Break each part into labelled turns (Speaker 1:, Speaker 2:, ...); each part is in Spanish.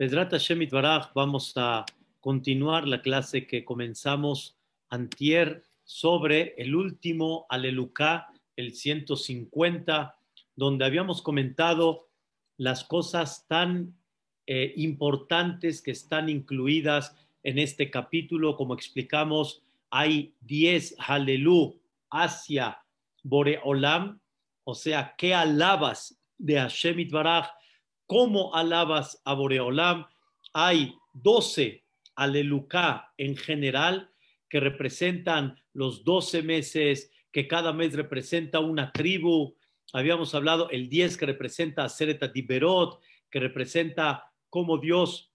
Speaker 1: Pedrat Hashem Baraj, vamos a continuar la clase que comenzamos antier sobre el último Alelucá, el 150, donde habíamos comentado las cosas tan eh, importantes que están incluidas en este capítulo. Como explicamos, hay 10 Halelú hacia Boreolam, o sea, ¿qué alabas de Hashem Baraj? ¿Cómo alabas a Boreolam? Hay 12 Alelucá en general que representan los 12 meses, que cada mes representa una tribu. Habíamos hablado el 10 que representa a Sereta Tiberot, que representa cómo Dios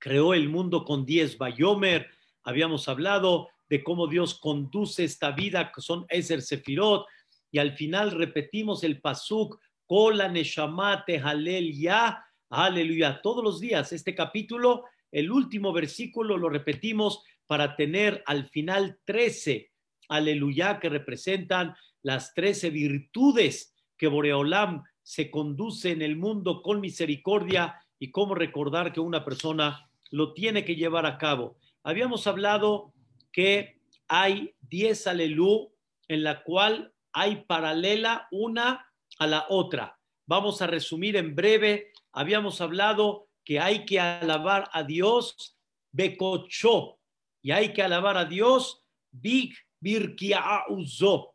Speaker 1: creó el mundo con 10 Bayomer. Habíamos hablado de cómo Dios conduce esta vida, que son Ezer Sefirot. Y al final repetimos el Pasuk, Kola Neshamate Halel Ya, aleluya, todos los días. Este capítulo, el último versículo, lo repetimos para tener al final 13 aleluya que representan las 13 virtudes que Boreolam se conduce en el mundo con misericordia y cómo recordar que una persona lo tiene que llevar a cabo. Habíamos hablado que hay 10 alelú en la cual hay paralela una a la otra. Vamos a resumir en breve. Habíamos hablado que hay que alabar a Dios becochó y hay que alabar a Dios big birkiauzo.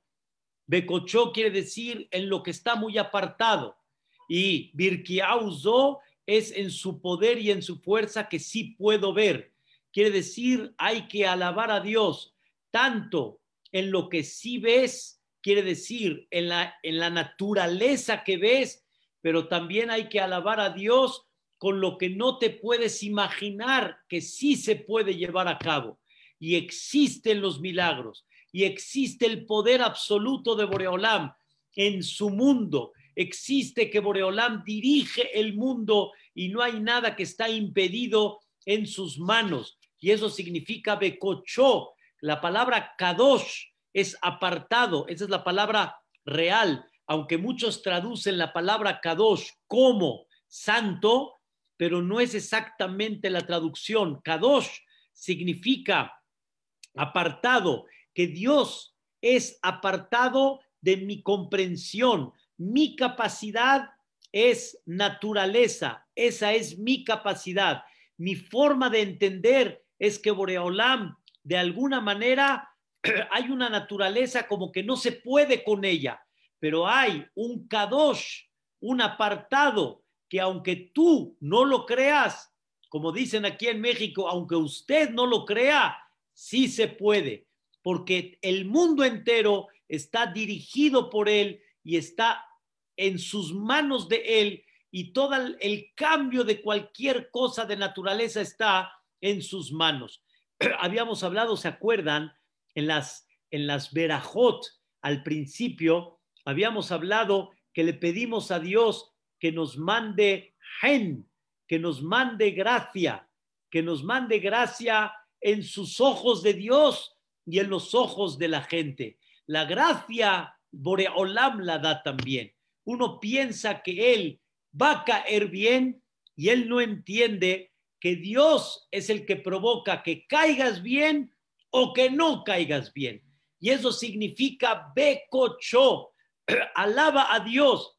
Speaker 1: Becochó quiere decir en lo que está muy apartado y birkiauzo es en su poder y en su fuerza que sí puedo ver. Quiere decir hay que alabar a Dios tanto en lo que sí ves quiere decir en la, en la naturaleza que ves, pero también hay que alabar a Dios con lo que no te puedes imaginar que sí se puede llevar a cabo. Y existen los milagros, y existe el poder absoluto de Boreolam en su mundo. Existe que Boreolam dirige el mundo y no hay nada que está impedido en sus manos. Y eso significa Bekocho. La palabra Kadosh es apartado, esa es la palabra real, aunque muchos traducen la palabra Kadosh como santo, pero no es exactamente la traducción. Kadosh significa apartado, que Dios es apartado de mi comprensión, mi capacidad es naturaleza, esa es mi capacidad. Mi forma de entender es que Boreolam de alguna manera hay una naturaleza como que no se puede con ella, pero hay un kadosh, un apartado que aunque tú no lo creas, como dicen aquí en México, aunque usted no lo crea, sí se puede, porque el mundo entero está dirigido por él y está en sus manos de él y todo el cambio de cualquier cosa de naturaleza está en sus manos. Habíamos hablado, ¿se acuerdan? En las, en las verajot al principio, habíamos hablado que le pedimos a Dios que nos mande gen, que nos mande gracia, que nos mande gracia en sus ojos de Dios y en los ojos de la gente. La gracia Boreolam la da también. Uno piensa que él va a caer bien y él no entiende que Dios es el que provoca que caigas bien que no caigas bien. Y eso significa becocho, alaba a Dios,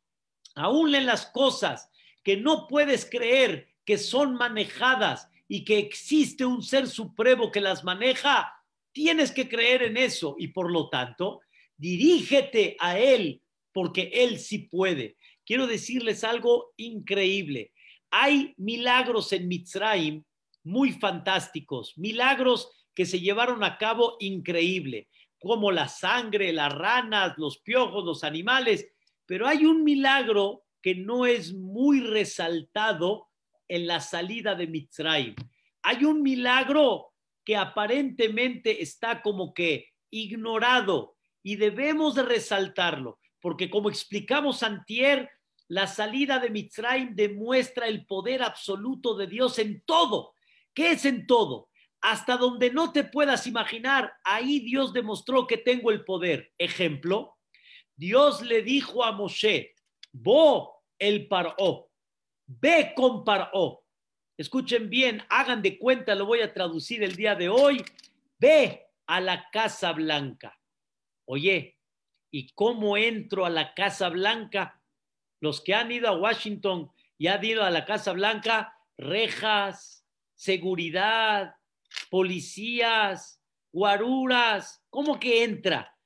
Speaker 1: aún en las cosas que no puedes creer que son manejadas y que existe un ser supremo que las maneja, tienes que creer en eso y por lo tanto, dirígete a Él porque Él sí puede. Quiero decirles algo increíble. Hay milagros en Mitzrayim muy fantásticos, milagros que se llevaron a cabo increíble, como la sangre, las ranas, los piojos, los animales, pero hay un milagro que no es muy resaltado en la salida de Mitzrayim. Hay un milagro que aparentemente está como que ignorado y debemos de resaltarlo, porque como explicamos antier, la salida de Mitzrayim demuestra el poder absoluto de Dios en todo. ¿Qué es en todo? Hasta donde no te puedas imaginar, ahí Dios demostró que tengo el poder. Ejemplo, Dios le dijo a Moshe, Bo el paró, ve con paró. escuchen bien, hagan de cuenta, lo voy a traducir el día de hoy, ve a la Casa Blanca. Oye, ¿y cómo entro a la Casa Blanca? Los que han ido a Washington y han ido a la Casa Blanca, rejas, seguridad, policías, guaruras, ¿cómo que entra?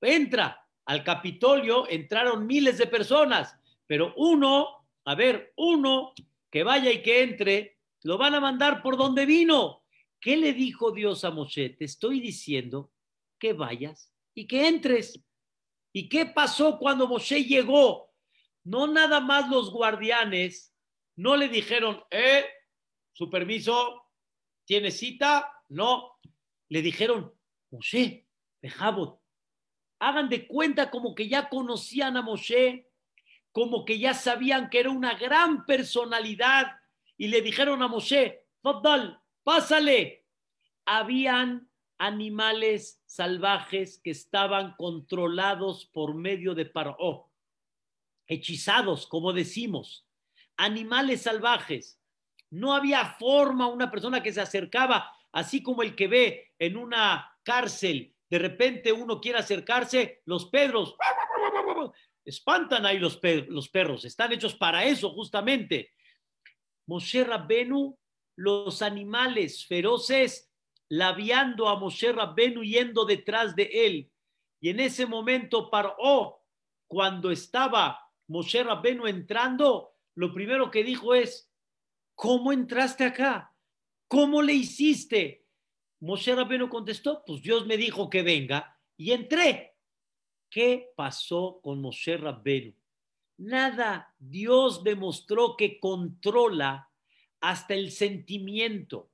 Speaker 1: Entra. Al Capitolio entraron miles de personas, pero uno, a ver, uno que vaya y que entre, lo van a mandar por donde vino. ¿Qué le dijo Dios a Moshe? Te estoy diciendo que vayas y que entres. ¿Y qué pasó cuando Moshe llegó? No nada más los guardianes no le dijeron, eh, su permiso, ¿tiene cita? No. Le dijeron, Moshe, Bejabot, hagan de cuenta como que ya conocían a Moshe, como que ya sabían que era una gran personalidad y le dijeron a Moshe, Faddal, pásale. Habían animales salvajes que estaban controlados por medio de Paró, hechizados, como decimos, animales salvajes. No había forma una persona que se acercaba, así como el que ve en una cárcel, de repente uno quiere acercarse, los pedros espantan ahí los, perros, están hechos para eso justamente. Moshe Rabbenu, los animales feroces labiando a Moshe Rabbenu yendo detrás de él. Y en ese momento paró, cuando estaba Moshe Rabbenu entrando, lo primero que dijo es, ¿cómo entraste acá? ¿Cómo le hiciste? Moshe Rabbenu contestó, pues Dios me dijo que venga y entré. ¿Qué pasó con Moshe Rabbenu? Nada, Dios demostró que controla hasta el sentimiento,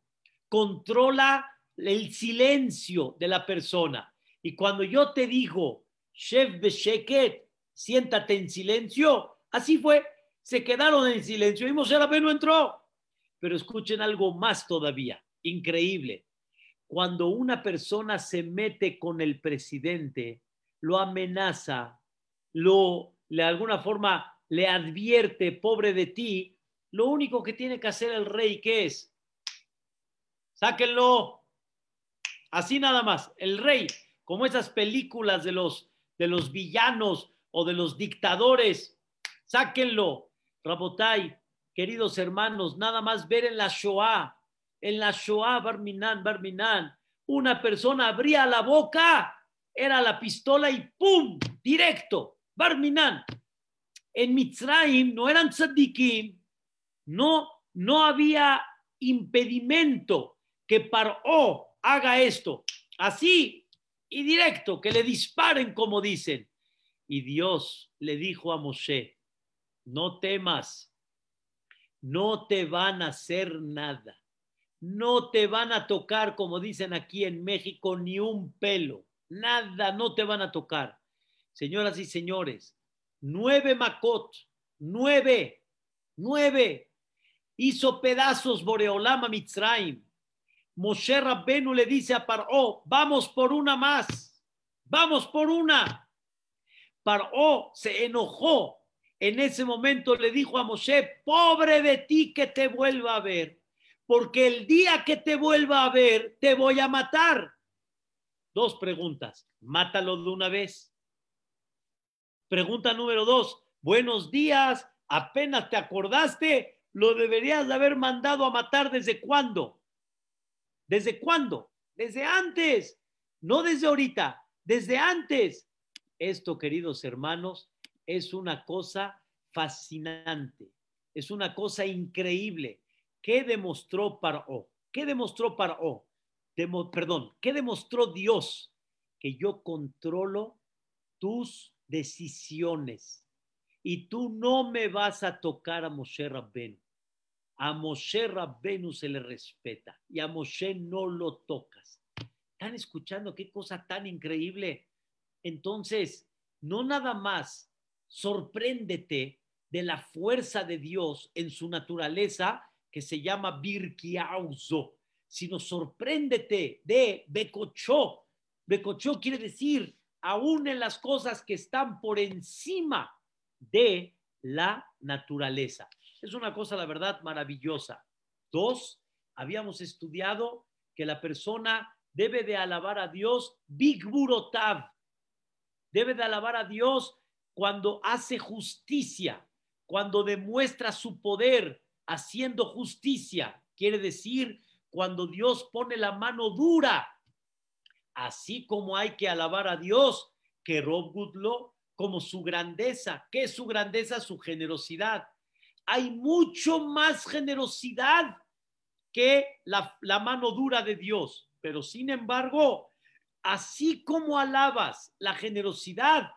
Speaker 1: controla el silencio de la persona. Y cuando yo te digo, Chef Besheket, siéntate en silencio, así fue, se quedaron en silencio y Moshe Rabbeinu entró. Pero escuchen algo más todavía, increíble. Cuando una persona se mete con el presidente, lo amenaza, lo de alguna forma le advierte, pobre de ti, lo único que tiene que hacer el rey, ¿qué es? Sáquenlo. Así nada más. El rey, como esas películas de los, de los villanos o de los dictadores, sáquenlo. Rabotai, queridos hermanos, nada más ver en la Shoah, en la Shoah, Barminan, Barminan, una persona abría la boca, era la pistola y ¡pum! Directo, Barminan. En Mitzrayim no eran tzadikim, no, no había impedimento que Paró haga esto, así y directo, que le disparen como dicen. Y Dios le dijo a Moshe, no temas, no te van a hacer nada, no te van a tocar, como dicen aquí en México, ni un pelo, nada, no te van a tocar. Señoras y señores, nueve Makot, nueve, nueve, hizo pedazos Boreolama Mitzrayim. Moshe Rabbenu le dice a Paró, vamos por una más, vamos por una. Paró se enojó en ese momento le dijo a Moshe, pobre de ti que te vuelva a ver, porque el día que te vuelva a ver, te voy a matar. Dos preguntas, mátalo de una vez. Pregunta número dos, buenos días, apenas te acordaste, lo deberías de haber mandado a matar desde cuándo. ¿Desde cuándo? Desde antes, no desde ahorita, desde antes. Esto, queridos hermanos, es una cosa fascinante, es una cosa increíble. ¿Qué demostró Paró? ¿Qué demostró Paró? perdón, ¿qué demostró Dios? Que yo controlo tus decisiones y tú no me vas a tocar a Moshe Rabbenu. A Moshe Rabbenu se le respeta y a Moshe no lo tocas. ¿Están escuchando qué cosa tan increíble? Entonces, no nada más sorpréndete de la fuerza de Dios en su naturaleza que se llama Birkiauzo, sino sorpréndete de Becochó. Becochó quiere decir aún en las cosas que están por encima de la naturaleza. Es una cosa, la verdad, maravillosa. Dos, habíamos estudiado que la persona debe de alabar a Dios Big Burotav, debe de alabar a Dios cuando hace justicia, cuando demuestra su poder haciendo justicia. Quiere decir, cuando Dios pone la mano dura, así como hay que alabar a Dios, que Rob Goodlow, como su grandeza. ¿Qué es su grandeza? Su generosidad. Hay mucho más generosidad que la, la mano dura de Dios. Pero sin embargo, así como alabas la generosidad,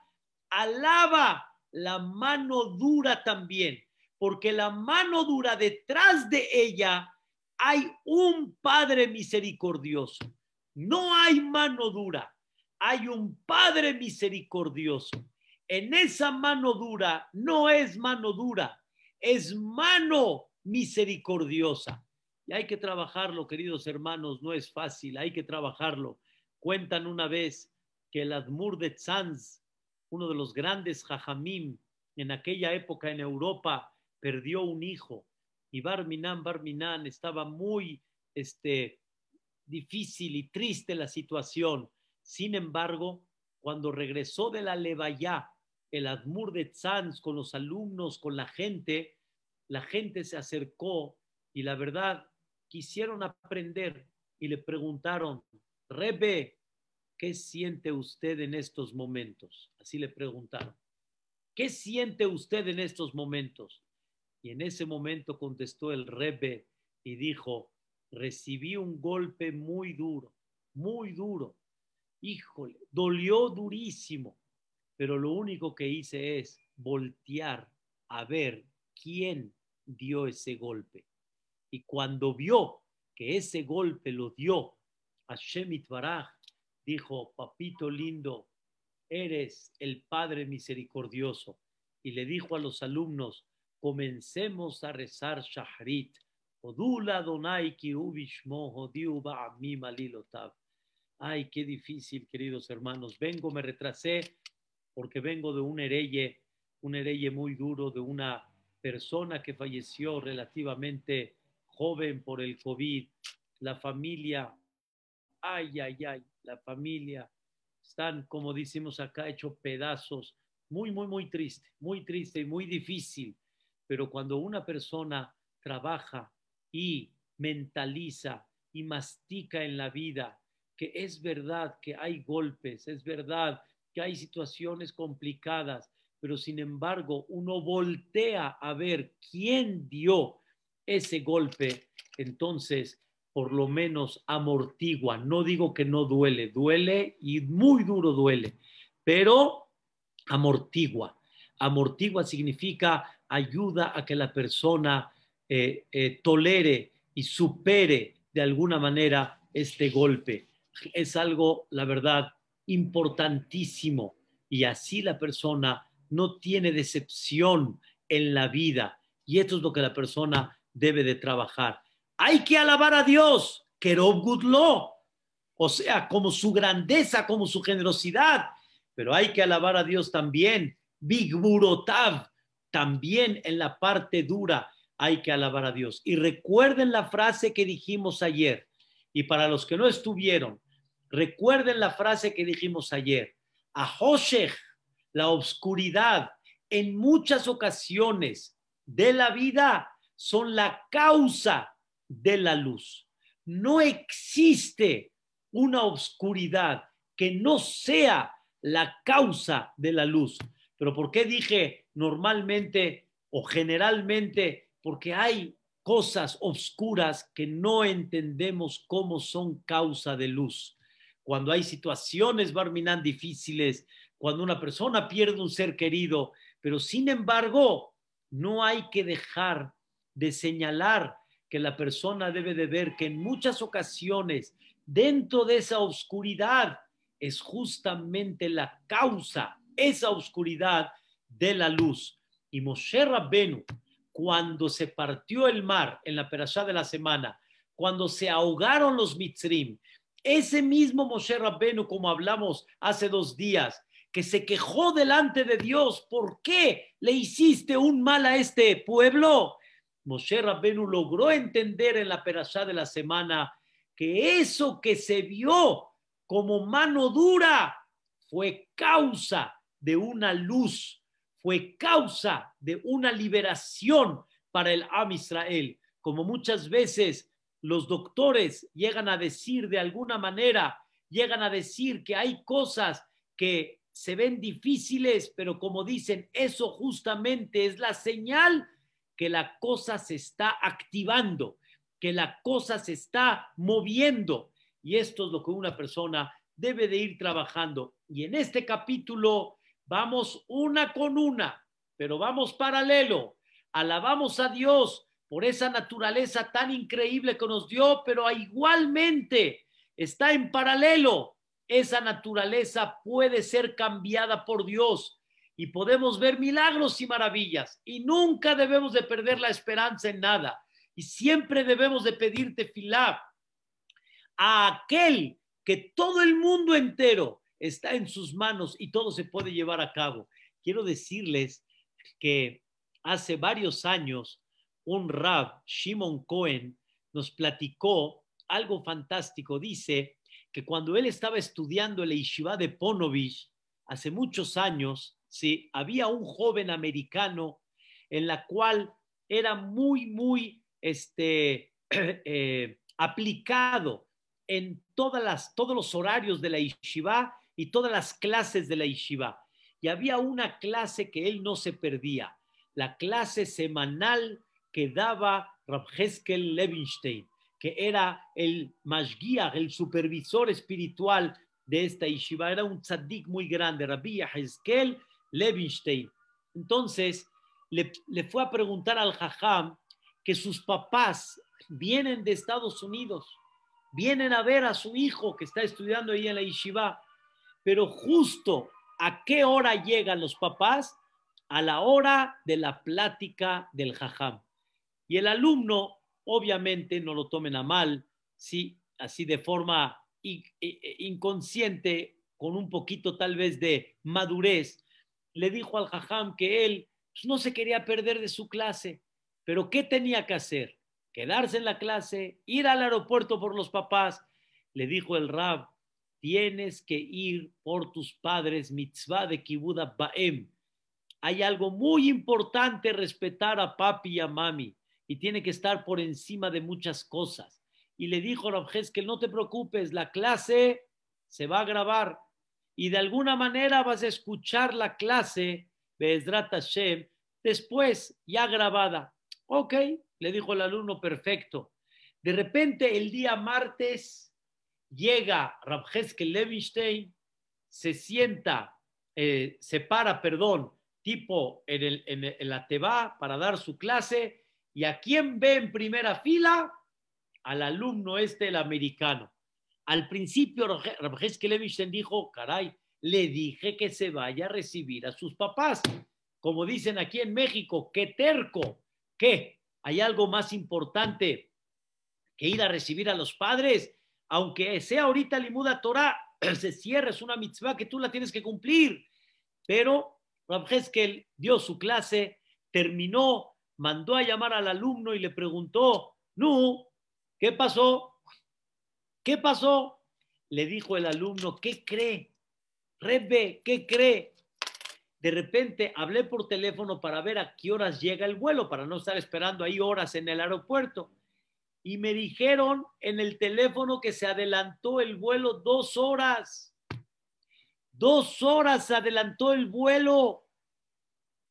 Speaker 1: alaba la mano dura también, porque la mano dura detrás de ella hay un Padre misericordioso. No hay mano dura, hay un Padre misericordioso. En esa mano dura no es mano dura, es mano misericordiosa. Y hay que trabajarlo, queridos hermanos, no es fácil, hay que trabajarlo. Cuentan una vez que el Admur de Tzanz, uno de los grandes jajamim en aquella época en Europa, perdió un hijo y Barminan, Barminan estaba muy este, difícil y triste la situación. Sin embargo, cuando regresó de la Levayá, el Admur de Tzanz con los alumnos, con la gente, la gente se acercó y la verdad quisieron aprender y le preguntaron, Rebe, ¿qué siente usted en estos momentos? Así le preguntaron. ¿Qué siente usted en estos momentos? Y en ese momento contestó el Rebe y dijo, recibí un golpe muy duro, muy duro. Híjole, dolió durísimo, pero lo único que hice es voltear a ver quién dio ese golpe. Y cuando vio que ese golpe lo dio a Shemit Baraj, dijo, papito lindo, eres el Padre misericordioso. Y le dijo a los alumnos, comencemos a rezar Shahrit. Ay, qué difícil, queridos hermanos. Vengo, me retrasé porque vengo de un hereye, un hereye muy duro, de una persona que falleció relativamente joven por el COVID, la familia, ay, ay, ay, la familia, están, como decimos acá, hecho pedazos, muy, muy, muy triste, muy triste y muy difícil. Pero cuando una persona trabaja y mentaliza y mastica en la vida que es verdad que hay golpes, es verdad que hay situaciones complicadas, pero sin embargo uno voltea a ver quién dio ese golpe, entonces por lo menos amortigua. No digo que no duele, duele y muy duro duele, pero amortigua. Amortigua significa ayuda a que la persona eh, eh, tolere y supere de alguna manera este golpe. Es algo, la verdad, importantísimo y así la persona no tiene decepción en la vida. Y esto es lo que la persona debe de trabajar. Hay que alabar a Dios, Kerob Gudlo, o sea, como su grandeza, como su generosidad, pero hay que alabar a Dios también, Big Burotav, también en la parte dura hay que alabar a Dios. Y recuerden la frase que dijimos ayer, y para los que no estuvieron, recuerden la frase que dijimos ayer, a Hoshech, la obscuridad, en muchas ocasiones de la vida son la causa de la luz. No existe una oscuridad que no sea la causa de la luz. Pero ¿por qué dije normalmente o generalmente? Porque hay cosas oscuras que no entendemos cómo son causa de luz. Cuando hay situaciones, Barminan, difíciles, cuando una persona pierde un ser querido, pero sin embargo, no hay que dejar de señalar que la persona debe de ver que en muchas ocasiones dentro de esa oscuridad es justamente la causa, esa oscuridad de la luz. Y Moshe Rabbenu, cuando se partió el mar en la perashá de la semana, cuando se ahogaron los mitzrim, ese mismo Moshe Rabbenu, como hablamos hace dos días, que se quejó delante de Dios, ¿por qué le hiciste un mal a este pueblo? Moshe Rabbenu logró entender en la perashá de la semana que eso que se vio como mano dura fue causa de una luz, fue causa de una liberación para el Am Israel. Como muchas veces los doctores llegan a decir de alguna manera, llegan a decir que hay cosas que se ven difíciles, pero como dicen, eso justamente es la señal que la cosa se está activando, que la cosa se está moviendo. Y esto es lo que una persona debe de ir trabajando. Y en este capítulo vamos una con una, pero vamos paralelo. Alabamos a Dios por esa naturaleza tan increíble que nos dio, pero igualmente está en paralelo esa naturaleza puede ser cambiada por Dios y podemos ver milagros y maravillas y nunca debemos de perder la esperanza en nada y siempre debemos de pedirte filá a aquel que todo el mundo entero está en sus manos y todo se puede llevar a cabo. Quiero decirles que hace varios años un rab, Shimon Cohen, nos platicó algo fantástico. Dice que cuando él estaba estudiando el Yeshiva de Ponovich, hace muchos años, ¿sí? había un joven americano en la cual era muy, muy este, eh, aplicado en todas las, todos los horarios de la Yeshiva y todas las clases de la Yeshiva. Y había una clase que él no se perdía, la clase semanal que daba Rabheskel Levinstein que era el Mashgiach, el supervisor espiritual de esta yeshiva, era un tzaddik muy grande, Rabbi Hezkel Levinstein. Entonces le, le, fue a preguntar al Jajam que sus papás vienen de Estados Unidos, vienen a ver a su hijo que está estudiando ahí en la yeshiva, pero justo a qué hora llegan los papás? A la hora de la plática del Jajam. Y el alumno Obviamente no lo tomen a mal, sí, así de forma inconsciente, con un poquito tal vez de madurez, le dijo al jajam que él pues, no se quería perder de su clase, pero ¿qué tenía que hacer? Quedarse en la clase, ir al aeropuerto por los papás. Le dijo el rab, tienes que ir por tus padres, mitzvah de kibuda baem. Hay algo muy importante, respetar a papi y a mami y tiene que estar por encima de muchas cosas. Y le dijo a que no te preocupes, la clase se va a grabar y de alguna manera vas a escuchar la clase, Bezrat Hashem, después ya grabada. Ok, le dijo el alumno, perfecto. De repente, el día martes, llega Rabjeske Levinstein, se sienta, eh, se para, perdón, tipo en, el, en la Teba para dar su clase ¿Y a quién ve en primera fila? Al alumno este, el americano. Al principio, Rabjeski Levinstein dijo, caray, le dije que se vaya a recibir a sus papás. Como dicen aquí en México, qué terco, ¿qué? ¿Hay algo más importante que ir a recibir a los padres? Aunque sea ahorita Limuda Torah, se cierra, es una mitzvah que tú la tienes que cumplir. Pero Rabjeskel dio su clase, terminó mandó a llamar al alumno y le preguntó, no, ¿qué pasó? ¿Qué pasó? Le dijo el alumno, ¿qué cree? Rebe, ¿qué cree? De repente hablé por teléfono para ver a qué horas llega el vuelo, para no estar esperando ahí horas en el aeropuerto. Y me dijeron en el teléfono que se adelantó el vuelo dos horas. Dos horas se adelantó el vuelo.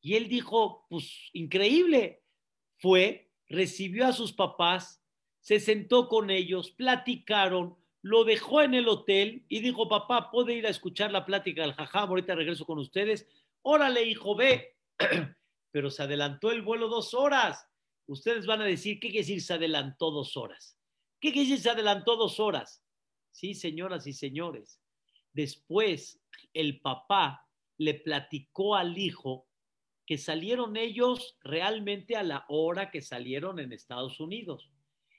Speaker 1: Y él dijo, pues increíble, fue, recibió a sus papás, se sentó con ellos, platicaron, lo dejó en el hotel y dijo, papá, ¿puede ir a escuchar la plática del jajam? Ahorita regreso con ustedes. Órale, hijo, ve. Pero se adelantó el vuelo dos horas. Ustedes van a decir, ¿qué quiere decir se adelantó dos horas? ¿Qué quiere decir se adelantó dos horas? Sí, señoras y señores. Después el papá le platicó al hijo que salieron ellos realmente a la hora que salieron en Estados Unidos.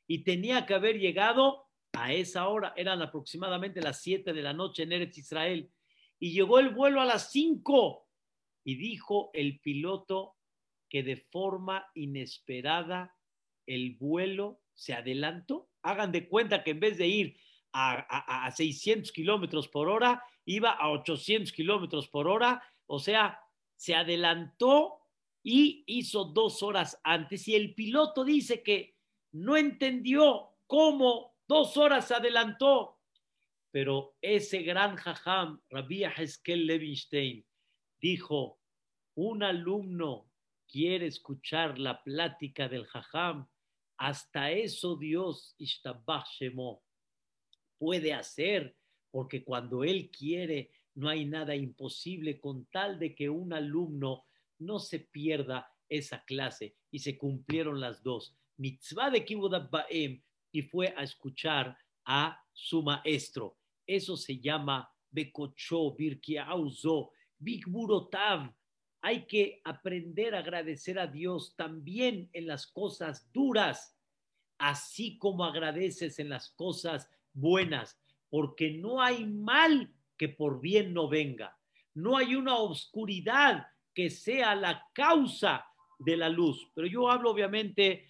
Speaker 1: Y tenía que haber llegado a esa hora, eran aproximadamente las 7 de la noche en Eretz Israel. Y llegó el vuelo a las 5 y dijo el piloto que de forma inesperada el vuelo se adelantó. Hagan de cuenta que en vez de ir a, 600 kilómetros por hora, iba a 800 kilómetros por hora, o sea, se adelantó y hizo dos horas antes. Y el piloto dice que no entendió cómo dos horas adelantó. Pero ese gran jajam, Rabbi Heskel Levinstein, dijo, un alumno quiere escuchar la plática del jajam, hasta eso Dios puede hacer, porque cuando Él quiere no hay nada imposible con tal de que un alumno no se pierda esa clase y se cumplieron las dos. Mitzvah de Kibbutz Baem y fue a escuchar a su maestro. Eso se llama Bekocho, Birkiauzo, Bigburotav, hay que aprender a agradecer a Dios también en las cosas duras, así como agradeces en las cosas buenas, porque no hay mal que por bien no venga. No hay una oscuridad que sea la causa de la luz. Pero yo hablo obviamente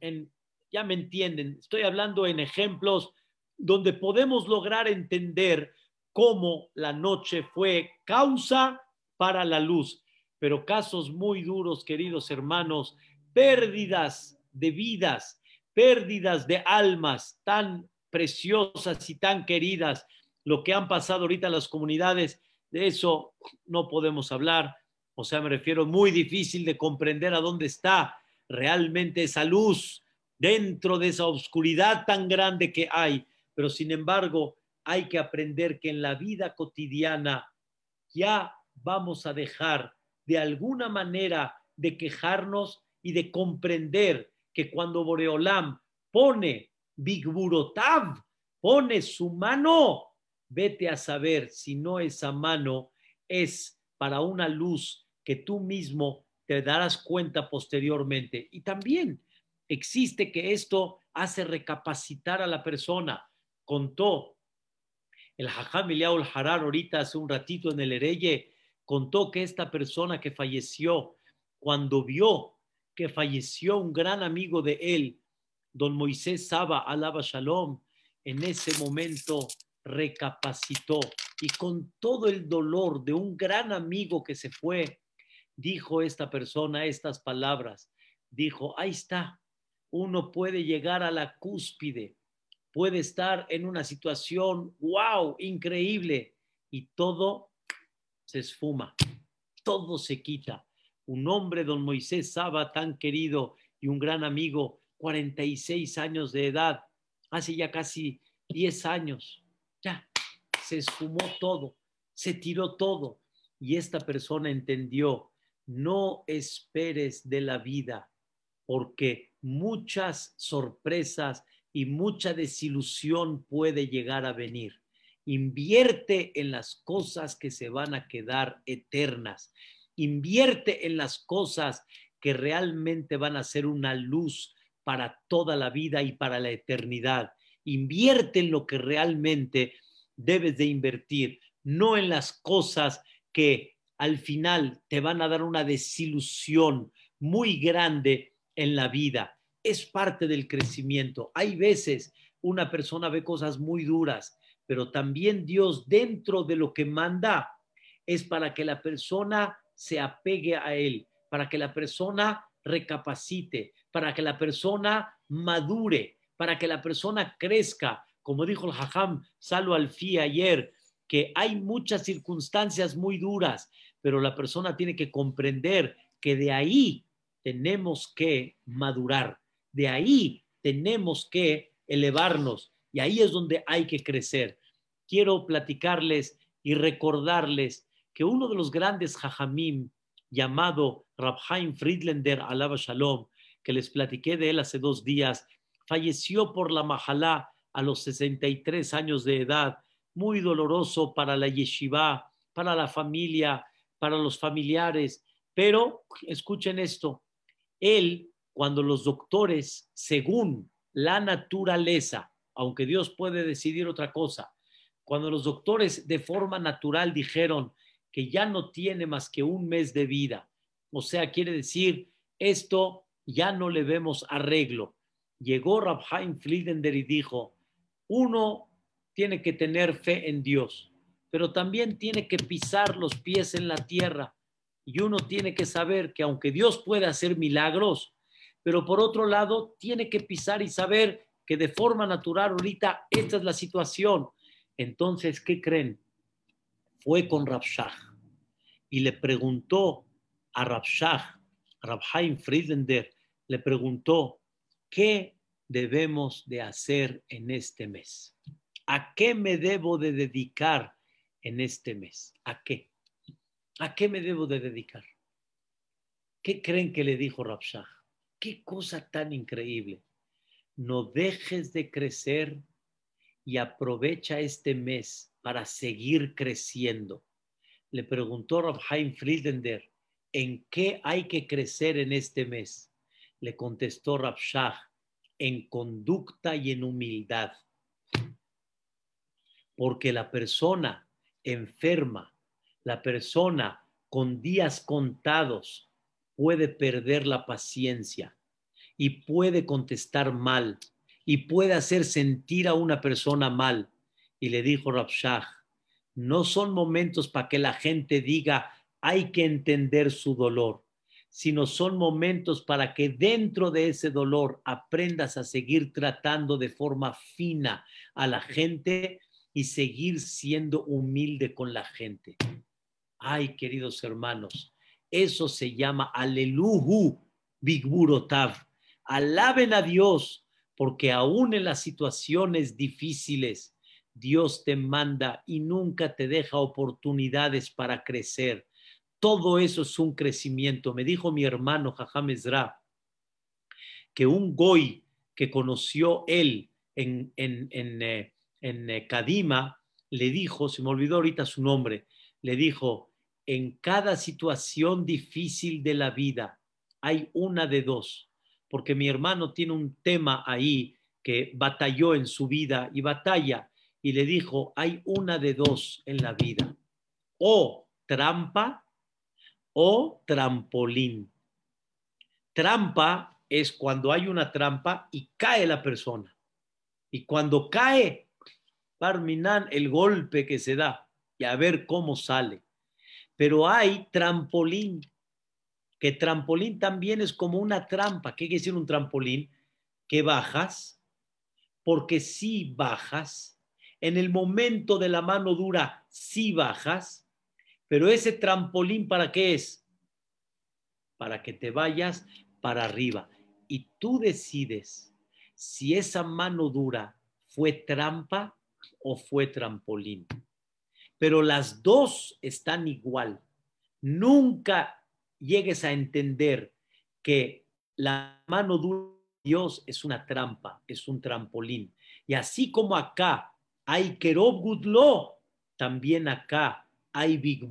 Speaker 1: en, ya me entienden, estoy hablando en ejemplos donde podemos lograr entender cómo la noche fue causa para la luz pero casos muy duros, queridos hermanos, pérdidas de vidas, pérdidas de almas tan preciosas y tan queridas, lo que han pasado ahorita las comunidades, de eso no podemos hablar. O sea, me refiero muy difícil de comprender a dónde está realmente esa luz dentro de esa oscuridad tan grande que hay. Pero sin embargo, hay que aprender que en la vida cotidiana ya vamos a dejar de alguna manera de quejarnos y de comprender que cuando Boreolam pone Bigburotav, pone su mano, vete a saber si no esa mano es para una luz que tú mismo te darás cuenta posteriormente. Y también existe que esto hace recapacitar a la persona. Contó el Hajam Eliyahu Harar ahorita hace un ratito en el Hereye contó que esta persona que falleció, cuando vio que falleció un gran amigo de él, don Moisés Saba, alaba Shalom, en ese momento recapacitó y con todo el dolor de un gran amigo que se fue, dijo esta persona estas palabras. Dijo, ahí está, uno puede llegar a la cúspide, puede estar en una situación, wow, increíble, y todo se esfuma, todo se quita. Un hombre, don Moisés Saba, tan querido y un gran amigo, 46 años de edad, hace ya casi 10 años, ya se esfumó todo, se tiró todo. Y esta persona entendió, no esperes de la vida, porque muchas sorpresas y mucha desilusión puede llegar a venir. Invierte en las cosas que se van a quedar eternas. Invierte en las cosas que realmente van a ser una luz para toda la vida y para la eternidad. Invierte en lo que realmente debes de invertir, no en las cosas que al final te van a dar una desilusión muy grande en la vida. Es parte del crecimiento. Hay veces una persona ve cosas muy duras, pero también Dios dentro de lo que manda es para que la persona se apegue a Él, para que la persona recapacite, para que la persona madure, para que la persona crezca. Como dijo el Hajam Salo Alfí ayer, que hay muchas circunstancias muy duras, pero la persona tiene que comprender que de ahí tenemos que madurar, de ahí tenemos que elevarnos, y ahí es donde hay que crecer. Quiero platicarles y recordarles que uno de los grandes jajamim, llamado Rabhaim Friedlander, alaba shalom, que les platiqué de él hace dos días, falleció por la mahalá a los 63 años de edad, muy doloroso para la yeshiva, para la familia, para los familiares. Pero escuchen esto, él, cuando los doctores, según la naturaleza, aunque Dios puede decidir otra cosa. Cuando los doctores de forma natural dijeron que ya no tiene más que un mes de vida, o sea, quiere decir, esto ya no le vemos arreglo. Llegó Rabhaim Friedender y dijo, uno tiene que tener fe en Dios, pero también tiene que pisar los pies en la tierra. Y uno tiene que saber que aunque Dios puede hacer milagros, pero por otro lado tiene que pisar y saber que de forma natural ahorita esta es la situación. Entonces, ¿qué creen? Fue con Rabshah y le preguntó a Rabshah, Rabhaim Friedender, le preguntó, ¿qué debemos de hacer en este mes? ¿A qué me debo de dedicar en este mes? ¿A qué? ¿A qué me debo de dedicar? ¿Qué creen que le dijo Rabshah? Qué cosa tan increíble. No dejes de crecer y aprovecha este mes para seguir creciendo. Le preguntó Rabhaim Friedender, ¿en qué hay que crecer en este mes? Le contestó Rabshah, en conducta y en humildad. Porque la persona enferma, la persona con días contados, puede perder la paciencia y puede contestar mal y puede hacer sentir a una persona mal. Y le dijo Rabshah, no son momentos para que la gente diga, hay que entender su dolor, sino son momentos para que dentro de ese dolor aprendas a seguir tratando de forma fina a la gente y seguir siendo humilde con la gente. Ay, queridos hermanos, eso se llama aleluhu bigburotav. Alaben a Dios, porque aún en las situaciones difíciles, Dios te manda y nunca te deja oportunidades para crecer. Todo eso es un crecimiento. Me dijo mi hermano Jajam Ezra que un goy que conoció él en, en, en, eh, en eh, Kadima le dijo, se me olvidó ahorita su nombre, le dijo, en cada situación difícil de la vida hay una de dos, porque mi hermano tiene un tema ahí que batalló en su vida y batalla y le dijo, hay una de dos en la vida, o trampa o trampolín. Trampa es cuando hay una trampa y cae la persona. Y cuando cae, El golpe que se da y a ver cómo sale. Pero hay trampolín, que trampolín también es como una trampa. ¿Qué quiere decir un trampolín? Que bajas, porque si bajas, en el momento de la mano dura sí bajas, pero ese trampolín para qué es? Para que te vayas para arriba. Y tú decides si esa mano dura fue trampa o fue trampolín pero las dos están igual. Nunca llegues a entender que la mano dura de Dios es una trampa, es un trampolín. Y así como acá hay Kerob Gudlo, también acá hay Big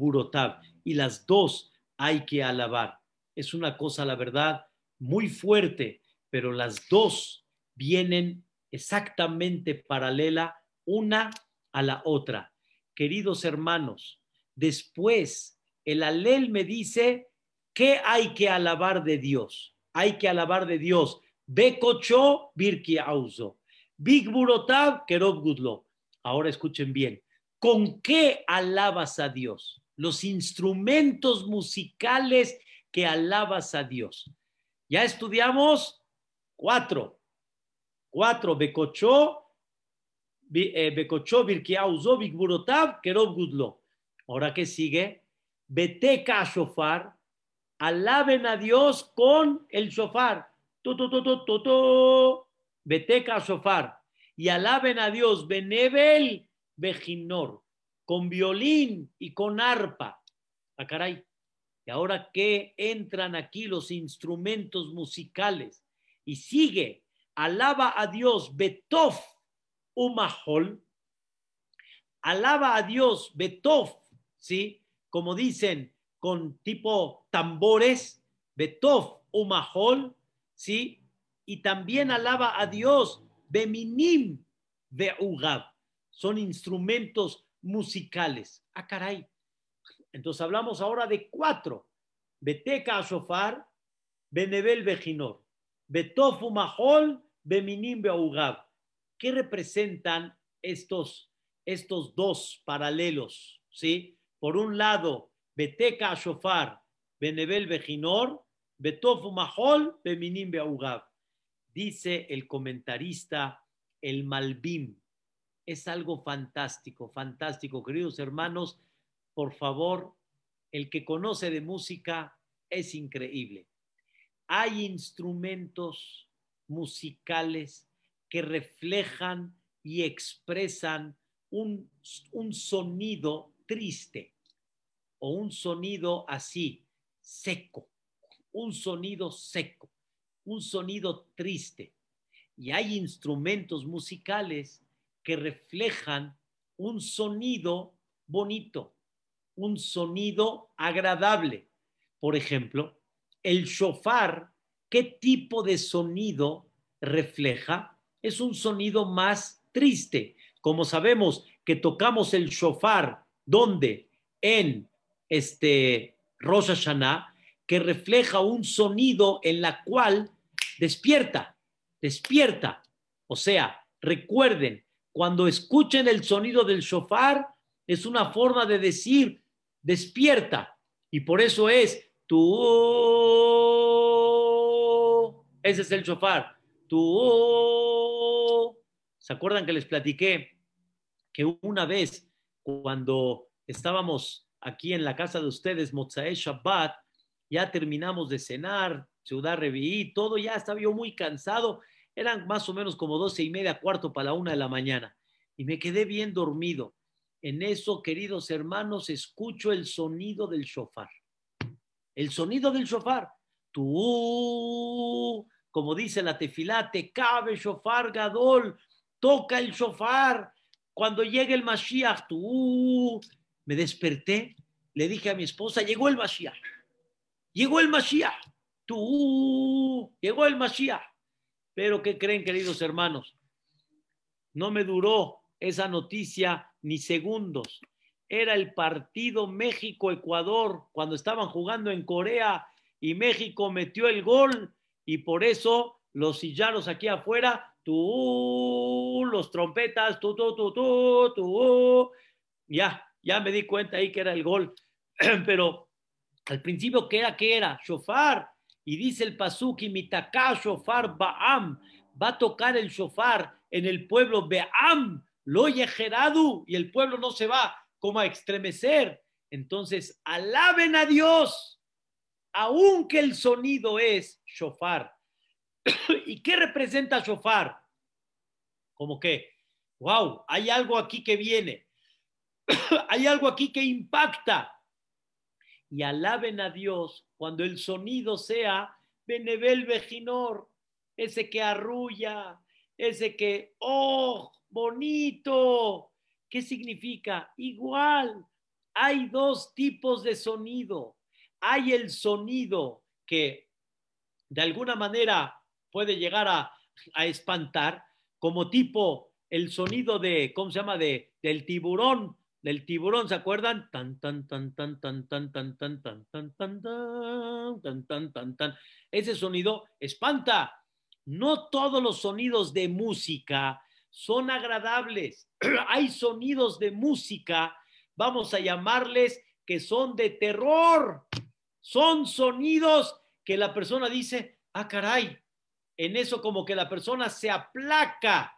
Speaker 1: Y las dos hay que alabar. Es una cosa, la verdad, muy fuerte, pero las dos vienen exactamente paralela una a la otra queridos hermanos, después el alel me dice que hay que alabar de Dios. Hay que alabar de Dios. Bekocho birki auzo. Big burotav kerob gudlo. Ahora escuchen bien. ¿Con qué alabas a Dios? Los instrumentos musicales que alabas a Dios. Ya estudiamos cuatro. Cuatro. Bekocho Bekocho Birkiauzo Bigburotav Kerob Gudlo. Ahora que sigue, Beteca Shofar, alaben a Dios con el shofar. Beteca Shofar. Y alaben a Dios, Benebel Bejinor, con violín y con arpa. a caray. Y ahora que entran aquí los instrumentos musicales y sigue, alaba a Dios, Betof Umahol, alaba a Dios, Betov, ¿sí? Como dicen, con tipo tambores, Betov, Umahol, ¿sí? Y también alaba a Dios, Beminim, Beugab. Son instrumentos musicales. Ah, caray. Entonces hablamos ahora de cuatro. Beteca Shofar, Benebel Bejinor. Betofu Mahol, Beminim Beaugab. ¿Qué representan estos, estos dos paralelos? ¿Sí? Por un lado, Beteka Shofar, Benebel Bejinor, Betofu Mahol, Beminim Beaugab. Dice el comentarista, el Malbim. Es algo fantástico, fantástico. Queridos hermanos, por favor, el que conoce de música es increíble. Hay instrumentos musicales que reflejan y expresan un, un sonido triste o un sonido así, seco, un sonido seco, un sonido triste. Y hay instrumentos musicales que reflejan un sonido bonito, un sonido agradable. Por ejemplo, el shofar, ¿qué tipo de sonido refleja? Es un sonido más triste. Como sabemos que tocamos el shofar, ¿dónde? En este Rosh Hashanah, que refleja un sonido en la cual despierta, despierta. O sea, recuerden, cuando escuchen el sonido del shofar, es una forma de decir, despierta. Y por eso es tú. Ese es el shofar. Tú. ¿Se acuerdan que les platiqué que una vez cuando estábamos aquí en la casa de ustedes, Mozae Shabbat, ya terminamos de cenar, Ciudad Revií, todo ya estaba yo muy cansado, eran más o menos como doce y media, cuarto para la una de la mañana, y me quedé bien dormido. En eso, queridos hermanos, escucho el sonido del shofar. El sonido del shofar. Tú, como dice la tefilá, te cabe shofar gadol, toca el shofar. Cuando llegue el Mashiach, tú, me desperté, le dije a mi esposa, llegó el Mashiach. Llegó el Mashiach. Tú, llegó el Mashiach. Pero ¿qué creen, queridos hermanos? No me duró esa noticia ni segundos. Era el partido México-Ecuador cuando estaban jugando en Corea y México metió el gol y por eso los sillanos aquí afuera, tú, los trompetas, tú, tú, tú, tú, tú, ya, ya me di cuenta ahí que era el gol. Pero al principio, ¿qué era? ¿Qué era? Shofar. Y dice el Pasuki, Mitaka Shofar Baam, va a tocar el shofar en el pueblo Beam, lo gerado y el pueblo no se va como a estremecer. Entonces, alaben a Dios, aunque el sonido es shofar. ¿Y qué representa shofar? Como que, wow, hay algo aquí que viene, hay algo aquí que impacta. Y alaben a Dios cuando el sonido sea Benebel Vejinor, ese que arrulla, ese que, oh, bonito. ¿Qué significa? Igual, hay dos tipos de sonido. Hay el sonido que de alguna manera puede llegar a, espantar, como tipo el sonido de, ¿cómo se llama? De, del tiburón, del tiburón, ¿se acuerdan? Tan, tan, tan, tan, tan, tan, tan, tan, tan, tan, tan, tan, tan, tan, tan. Ese sonido espanta. No todos los sonidos de música son agradables. Hay sonidos de música, vamos a llamarles que son de terror. Son sonidos que la persona dice, ah, caray, en eso como que la persona se aplaca.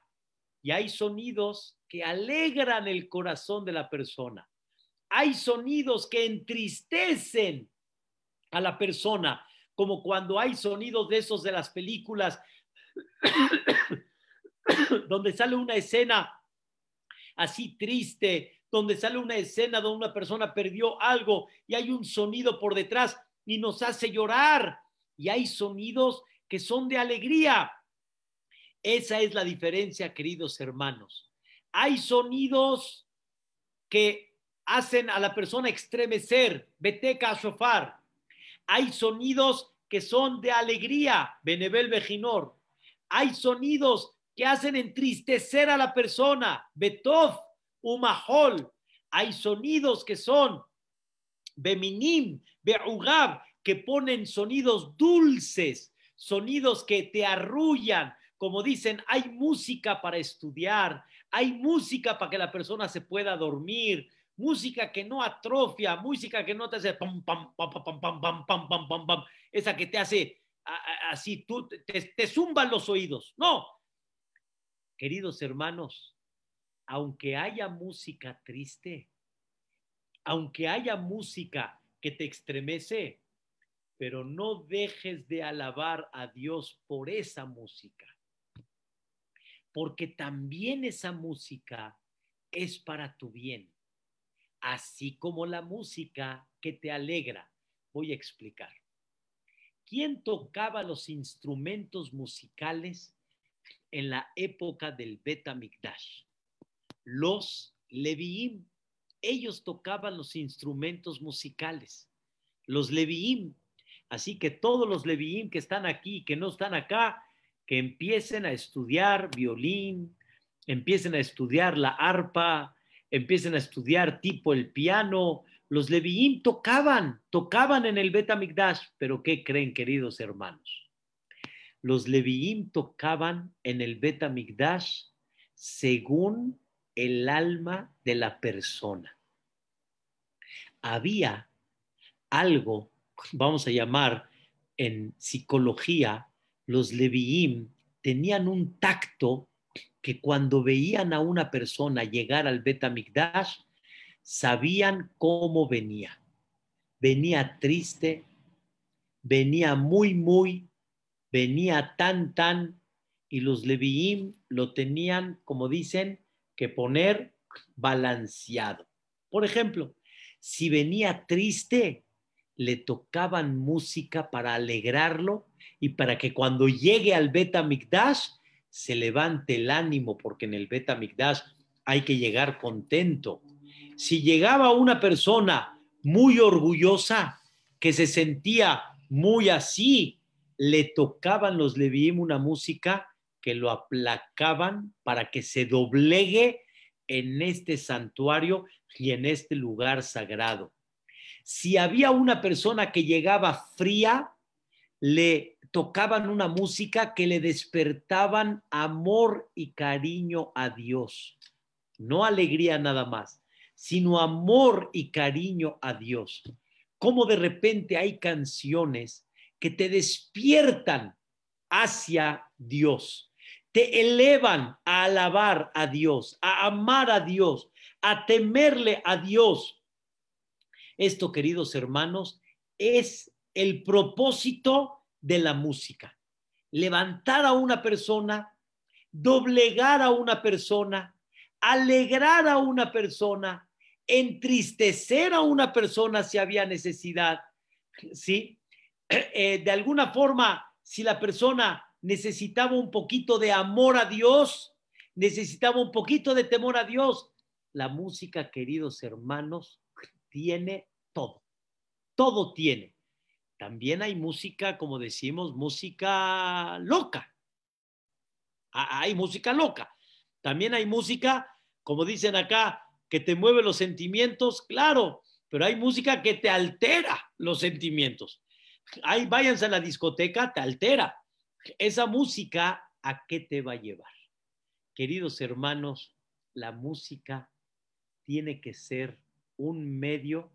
Speaker 1: Y hay sonidos que alegran el corazón de la persona. Hay sonidos que entristecen a la persona, como cuando hay sonidos de esos de las películas donde sale una escena así triste, donde sale una escena donde una persona perdió algo y hay un sonido por detrás y nos hace llorar. Y hay sonidos que son de alegría. Esa es la diferencia, queridos hermanos. Hay sonidos que hacen a la persona estremecer, beteca. Hay sonidos que son de alegría, benebel bejinor. Hay sonidos que hacen entristecer a la persona. Betov, Umahol. Hay sonidos que son Beminim, Beugab, que ponen sonidos dulces, sonidos que te arrullan. Como dicen, hay música para estudiar, hay música para que la persona se pueda dormir, música que no atrofia, música que no te hace pam, pam, pam, pam, pam, pam, pam, pam, pam, pam, esa que te hace así, tú te, te zumban los oídos. No, queridos hermanos, aunque haya música triste, aunque haya música que te extremece, pero no dejes de alabar a Dios por esa música, porque también esa música es para tu bien, así como la música que te alegra. Voy a explicar. ¿Quién tocaba los instrumentos musicales en la época del Betamikdash? Los Leviim. Ellos tocaban los instrumentos musicales. Los Leviim. Así que todos los Leviim que están aquí, que no están acá, que empiecen a estudiar violín, empiecen a estudiar la arpa, empiecen a estudiar tipo el piano, los Leviim tocaban, tocaban en el Betamigdash, pero ¿qué creen, queridos hermanos? Los Leviim tocaban en el Betamigdash según el alma de la persona. Había algo, vamos a llamar en psicología, los Leviim tenían un tacto que cuando veían a una persona llegar al Betamigdash, sabían cómo venía. Venía triste, venía muy, muy, venía tan, tan, y los Leviim lo tenían, como dicen, que poner balanceado. Por ejemplo, si venía triste, le tocaban música para alegrarlo y para que cuando llegue al Beta Mikdash se levante el ánimo, porque en el Beta Mikdash hay que llegar contento, si llegaba una persona muy orgullosa, que se sentía muy así, le tocaban los Leviim una música que lo aplacaban para que se doblegue en este santuario y en este lugar sagrado. Si había una persona que llegaba fría, le tocaban una música que le despertaban amor y cariño a Dios, no alegría nada más sino amor y cariño a Dios. Como de repente hay canciones que te despiertan hacia Dios, te elevan a alabar a Dios, a amar a Dios, a temerle a Dios. Esto, queridos hermanos, es el propósito de la música. Levantar a una persona, doblegar a una persona, alegrar a una persona, entristecer a una persona si había necesidad, ¿sí? Eh, de alguna forma, si la persona necesitaba un poquito de amor a Dios, necesitaba un poquito de temor a Dios, la música, queridos hermanos, tiene todo, todo tiene. También hay música, como decimos, música loca. Hay música loca. También hay música, como dicen acá, que te mueve los sentimientos, claro, pero hay música que te altera los sentimientos. Ahí váyanse a la discoteca, te altera. Esa música, ¿a qué te va a llevar? Queridos hermanos, la música tiene que ser un medio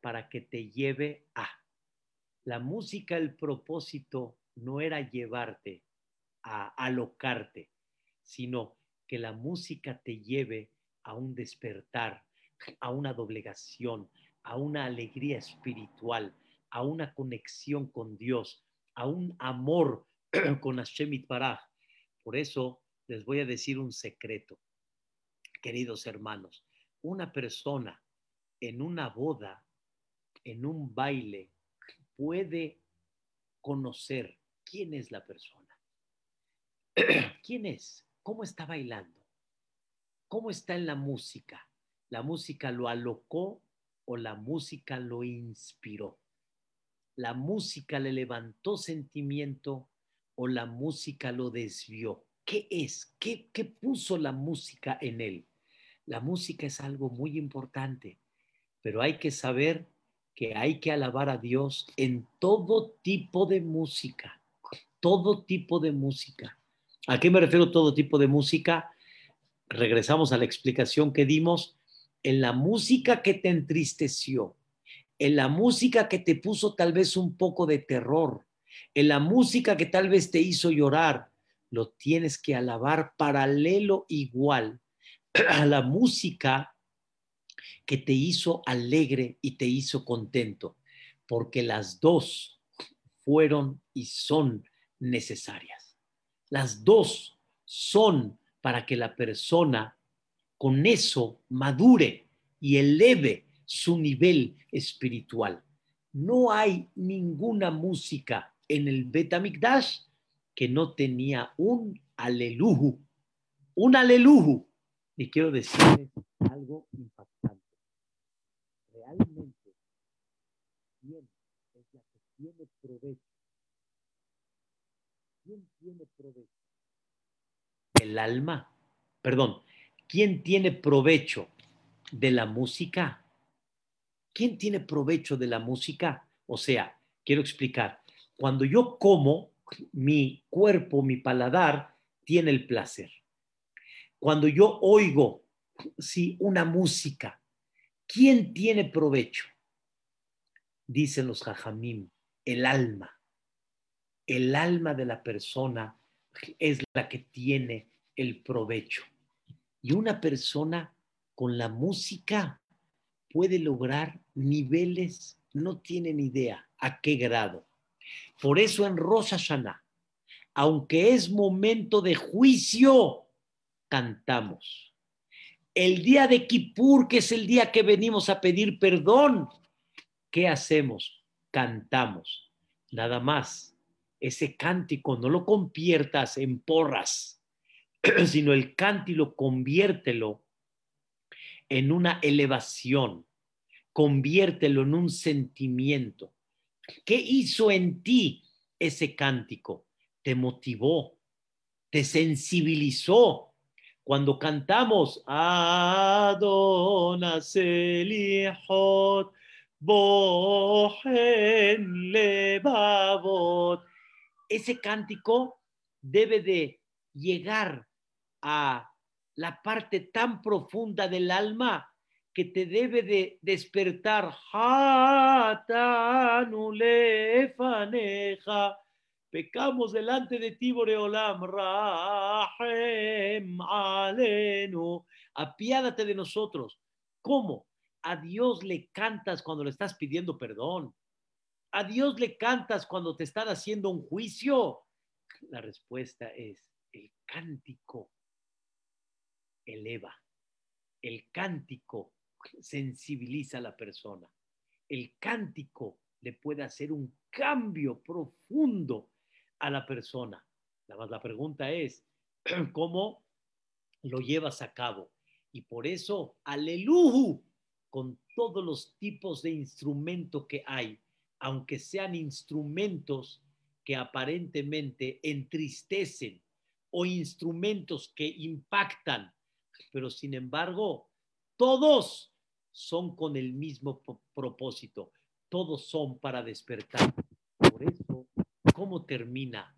Speaker 1: para que te lleve a. La música, el propósito no era llevarte a alocarte, sino que la música te lleve a un despertar, a una doblegación, a una alegría espiritual, a una conexión con Dios, a un amor con Hashem Baraj. Por eso les voy a decir un secreto, queridos hermanos. Una persona en una boda, en un baile, puede conocer quién es la persona. ¿Quién es? ¿Cómo está bailando? ¿Cómo está en la música? ¿La música lo alocó o la música lo inspiró? ¿La música le levantó sentimiento o la música lo desvió? ¿Qué es? ¿Qué, puso la música en él? La música es algo muy importante, pero hay que saber que hay que alabar a Dios en todo tipo de música. todo tipo de música. ¿A qué me refiero todo tipo de música? Regresamos a la explicación que dimos. En la música que te entristeció, en la música que te puso tal vez un poco de terror, en la música que tal vez te hizo llorar, lo tienes que alabar paralelo igual a la música que te hizo alegre y te hizo contento, porque las dos fueron y son necesarias. Las dos son para que la persona con eso madure y eleve su nivel espiritual. No hay ninguna música en el Betamikdash que no tenía un aleluju, un aleluju. Y quiero decirles algo impactante. Realmente, ¿quién es la que tiene provecho ¿Quién tiene provecho? El alma. Perdón, ¿quién tiene provecho de la música? ¿Quién tiene provecho de la música? O sea, quiero explicar. Cuando yo como, mi cuerpo, mi paladar, tiene el placer. Cuando yo oigo, sí, una música, ¿quién tiene provecho? Dicen los jajamim, el alma el alma de la persona es la que tiene el provecho. Y una persona con la música puede lograr niveles, no tienen idea a qué grado. Por eso en Rosh Hashanah, aunque es momento de juicio, cantamos. El día de Kippur, que es el día que venimos a pedir perdón, ¿qué hacemos? Cantamos. Nada más ese cántico no lo conviertas en porras, sino el cántico conviértelo en una elevación, conviértelo en un sentimiento. ¿Qué hizo en ti ese cántico? Te motivó, te sensibilizó. Cuando cantamos Adonas Elihot, Bohen Levavot, ese cántico debe de llegar a la parte tan profunda del alma que te debe de despertar. Pecamos delante de ti, Boreolam. Rahem alenu. Apiádate de nosotros. ¿Cómo? A Dios le cantas cuando le estás pidiendo perdón. ¿A Dios le cantas cuando te están haciendo un juicio? La respuesta es, el cántico eleva, el cántico sensibiliza a la persona, el cántico le puede hacer un cambio profundo a la persona. La, pregunta es, ¿cómo lo llevas a cabo? Y por eso, aleluya, con todos los tipos de instrumento que hay, aunque sean instrumentos que aparentemente entristecen o instrumentos que impactan, pero sin embargo, todos son con el mismo propósito, todos son para despertar. ¿Cómo termina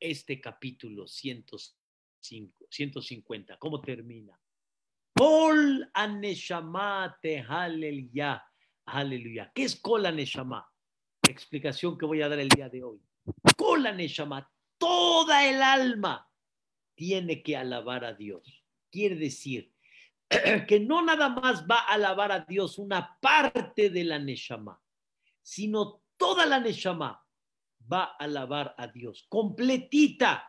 Speaker 1: este capítulo 105, 150? ¿Cómo termina? Kol aneshama aleluya. Aleluya. ¿Qué es kol aneshama? explicación que voy a dar el día de hoy. Con la Neshama, toda el alma tiene que alabar a Dios. Quiere decir que no nada más va a alabar a Dios una parte de la Neshama, sino toda la Neshama va a alabar a Dios, completita.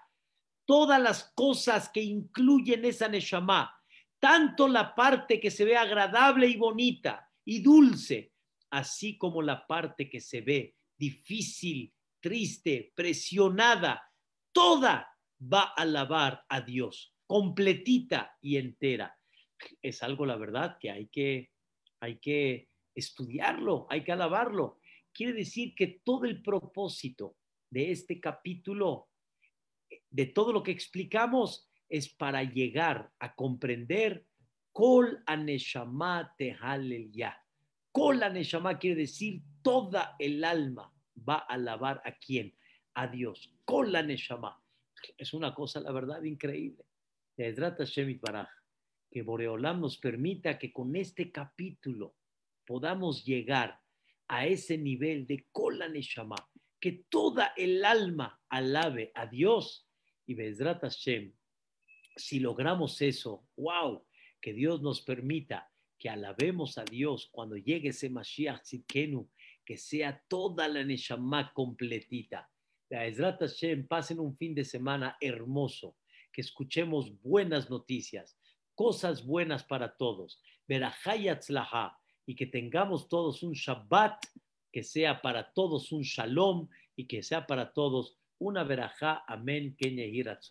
Speaker 1: Todas las cosas que incluyen esa Neshama, tanto la parte que se ve agradable y bonita y dulce, así como la parte que se ve difícil, triste, presionada, toda va a alabar a Dios, completita y entera. Es algo, la verdad, que hay que, hay que estudiarlo, hay que alabarlo. Quiere decir que todo el propósito de este capítulo, de todo lo que explicamos, es para llegar a comprender Kol Aneshama ya Kola Neshama quiere decir toda el alma va a alabar a quién? a Dios con la Neshama. Es una cosa, la verdad, increíble. Que Boreolam nos permita que con este capítulo podamos llegar a ese nivel de Kola Neshama, que toda el alma alabe a Dios y Bezrat Hashem. Si logramos eso, wow, que Dios nos permita que alabemos a Dios cuando llegue ese Mashiach Tzidkenu, que sea toda la Neshama completita. Bezrat Hashem, pasen un fin de semana hermoso, que escuchemos buenas noticias, cosas buenas para todos. Verahayatzlaha, y que tengamos todos un Shabbat, que sea para todos un Shalom y que sea para todos una verajá. Amén.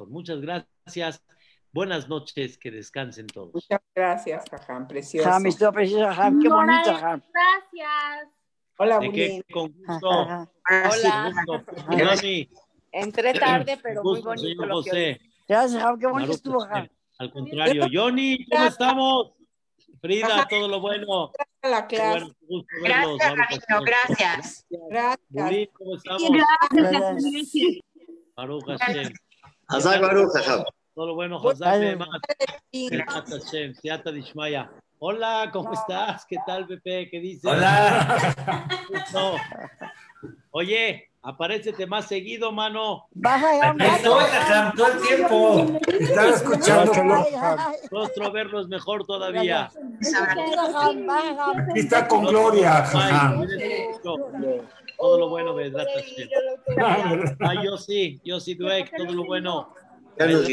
Speaker 1: Muchas gracias. Buenas noches, que descansen todos.
Speaker 2: Muchas gracias, Jajam, precioso.
Speaker 3: Jajam, esto precioso, Jajam, qué bonito, Jajam.
Speaker 4: Gracias.
Speaker 2: Hola. Bulín.
Speaker 1: Con gusto.
Speaker 4: Hola. Entré tarde, pero muy bonito
Speaker 1: señor
Speaker 4: lo que
Speaker 1: José.
Speaker 3: Gracias, Jajam, qué bonito estuvo. Jajam.
Speaker 1: Al contrario, Johnny, ¿cómo estamos? Frida, todo lo bueno.
Speaker 2: La clase.
Speaker 1: bueno.
Speaker 5: Gracias,
Speaker 1: Hashem.
Speaker 5: gracias.
Speaker 2: Gracias.
Speaker 1: Bulín, ¿cómo estamos?
Speaker 3: Gracias.
Speaker 1: Baruch Hashem.
Speaker 6: Hazak Baruch, Jajam.
Speaker 1: Todo lo bueno,
Speaker 3: Gracias.
Speaker 1: Hazak Me'emat.
Speaker 2: Sí.
Speaker 1: Be'emat Hashem, Siata Dishmaya. Hola, ¿cómo estás? ¿Qué tal, Pepe? ¿Qué dices?
Speaker 7: Hola.
Speaker 1: Oye, aparécete más seguido, mano.
Speaker 3: Baja,
Speaker 7: estoy, todo el tiempo. Estaba escuchando.
Speaker 1: Rostro verlo es mejor todavía.
Speaker 7: Aquí está con Gloria.
Speaker 1: Todo lo bueno. Ay, yo sí, yo sí, Duek, todo lo bueno.
Speaker 6: Ya nos